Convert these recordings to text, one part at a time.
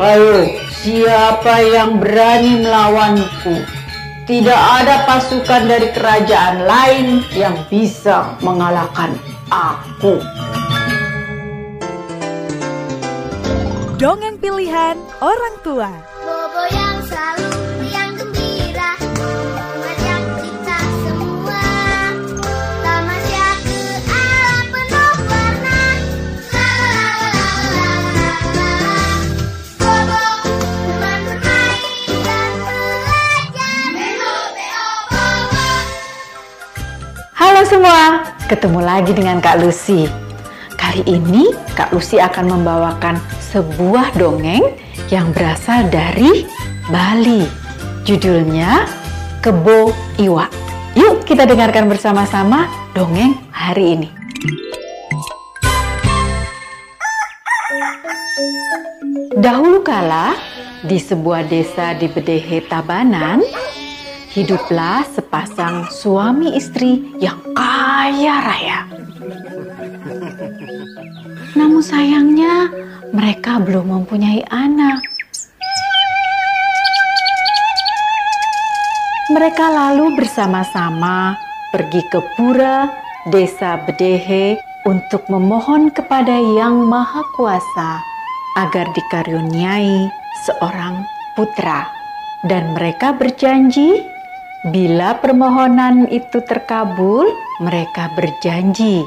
Ayo, siapa yang berani melawanku? Tidak ada pasukan dari kerajaan lain yang bisa mengalahkan aku. Dongeng pilihan orang tua. Bobo yang selalu semua, ketemu lagi dengan Kak Lucy. Kali ini Kak Lucy akan membawakan sebuah dongeng yang berasal dari Bali. Judulnya Kebo Iwa. Yuk kita dengarkan bersama-sama dongeng hari ini. Dahulu kala, di sebuah desa di Bedehe Tabanan, hiduplah sepasang suami istri yang kaya raya. Namun sayangnya mereka belum mempunyai anak. Mereka lalu bersama-sama pergi ke pura desa Bedehe untuk memohon kepada Yang Maha Kuasa agar dikaruniai seorang putra. Dan mereka berjanji bila permohonan itu terkabul, mereka berjanji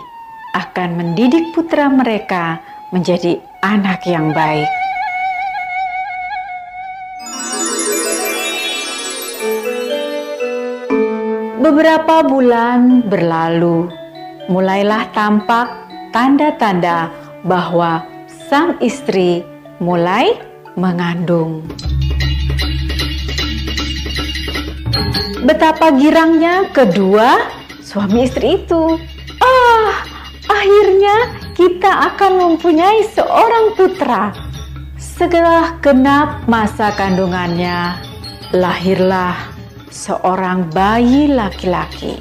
akan mendidik putra mereka menjadi anak yang baik. Beberapa bulan berlalu, mulailah tampak tanda-tanda bahwa sang istri mulai mengandung. Betapa girangnya kedua suami istri itu. Ah, akhirnya kita akan mempunyai seorang putra. Setelah genap masa kandungannya, lahirlah seorang bayi laki-laki.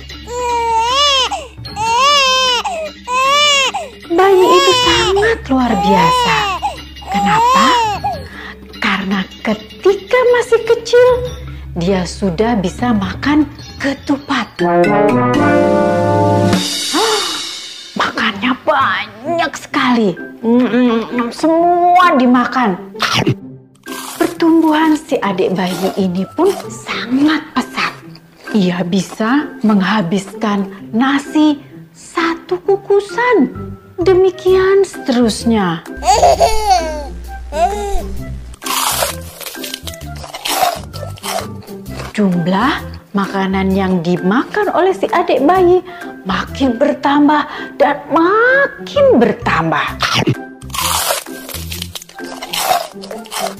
Bayi itu sangat luar biasa. Kenapa? Karena ketika masih kecil, dia sudah bisa makan ketupat. Makannya banyak sekali. Semua dimakan. Pertumbuhan si adik bayi ini pun sangat pesat. Ia bisa menghabiskan nasi satu kukusan. Demikian seterusnya. Jumlah makanan yang dimakan oleh si adik bayi makin bertambah dan makin bertambah.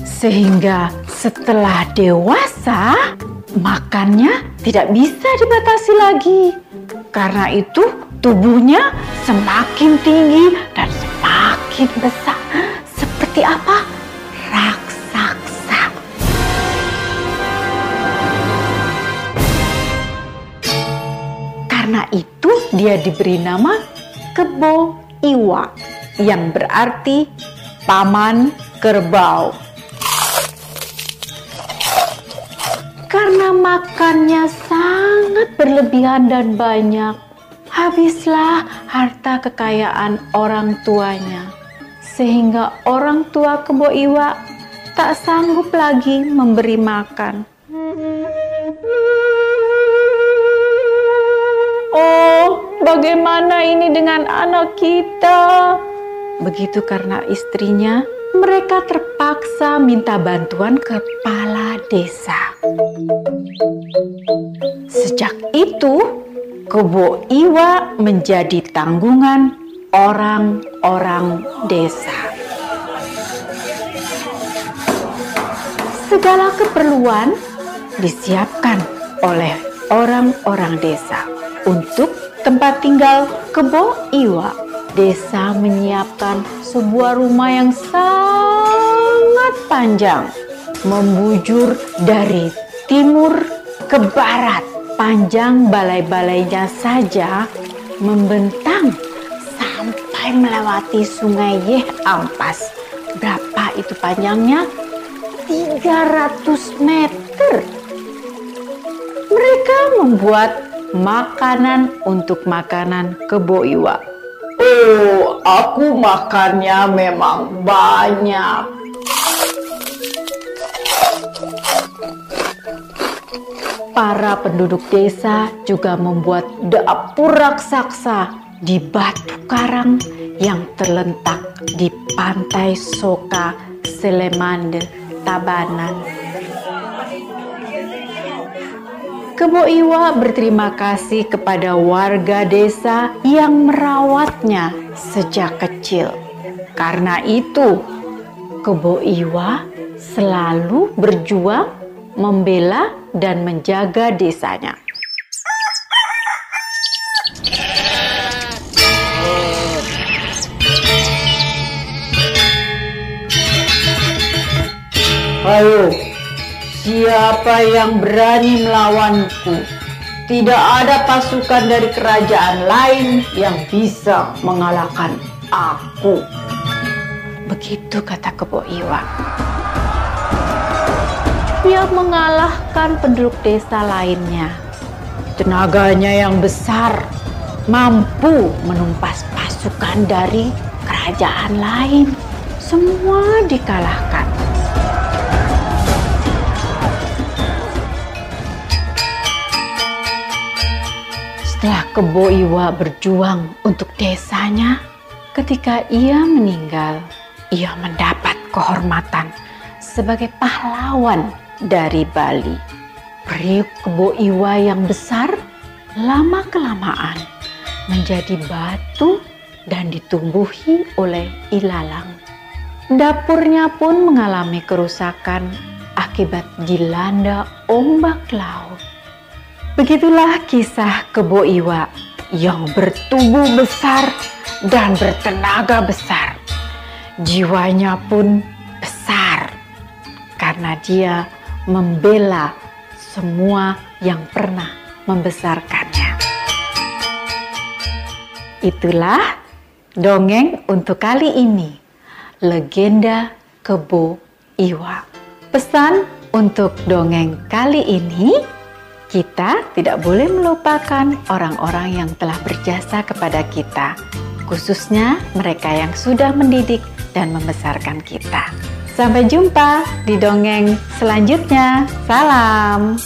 Sehingga setelah dewasa, makannya tidak bisa dibatasi lagi. Karena itu tubuhnya semakin tinggi dan semakin besar. Seperti apa? Itu dia diberi nama Kebo Iwa yang berarti paman kerbau. Karena makannya sangat berlebihan dan banyak, habislah harta kekayaan orang tuanya. Sehingga orang tua Kebo Iwa tak sanggup lagi memberi makan. Oh, bagaimana ini dengan anak kita? Begitu karena istrinya, mereka terpaksa minta bantuan kepala desa. Sejak itu, Kebo Iwa menjadi tanggungan orang-orang desa. Segala keperluan disiapkan oleh orang-orang desa untuk tempat tinggal Kebo Iwa. Desa menyiapkan sebuah rumah yang sangat panjang, membujur dari timur ke barat. Panjang balai-balainya saja membentang sampai melewati sungai Yeh Ampas. Berapa itu panjangnya? 300 meter. Mereka membuat makanan untuk makanan kebo iwa. Oh, aku makannya memang banyak. Para penduduk desa juga membuat dapur raksasa di batu karang yang terletak di pantai Soka Selemande Tabanan. Kebo Iwa berterima kasih kepada warga desa yang merawatnya sejak kecil. Karena itu, Kebo Iwa selalu berjuang membela dan menjaga desanya. Ayo, siapa yang berani melawanku? Tidak ada pasukan dari kerajaan lain yang bisa mengalahkan aku. Begitu kata Kebo Iwa. Dia mengalahkan penduduk desa lainnya. Tenaganya yang besar mampu menumpas pasukan dari kerajaan lain. Semua dikalahkan. Setelah Kebo Iwa berjuang untuk desanya, ketika ia meninggal, ia mendapat kehormatan sebagai pahlawan dari Bali. Periuk Kebo Iwa yang besar lama-kelamaan menjadi batu dan ditumbuhi oleh ilalang. Dapurnya pun mengalami kerusakan akibat dilanda ombak laut. Begitulah kisah Kebo Iwa yang bertubuh besar dan bertenaga besar. Jiwanya pun besar karena dia membela semua yang pernah membesarkannya. Itulah dongeng untuk kali ini. Legenda Kebo Iwa. Pesan untuk dongeng kali ini, kita tidak boleh melupakan orang-orang yang telah berjasa kepada kita, khususnya mereka yang sudah mendidik dan membesarkan kita. Sampai jumpa di dongeng selanjutnya. Salam.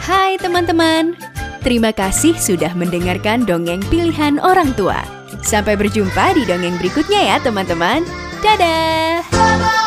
Hai teman-teman, terima kasih sudah mendengarkan dongeng pilihan orang tua. Sampai berjumpa di dongeng berikutnya ya teman-teman. Dadah! Bobo,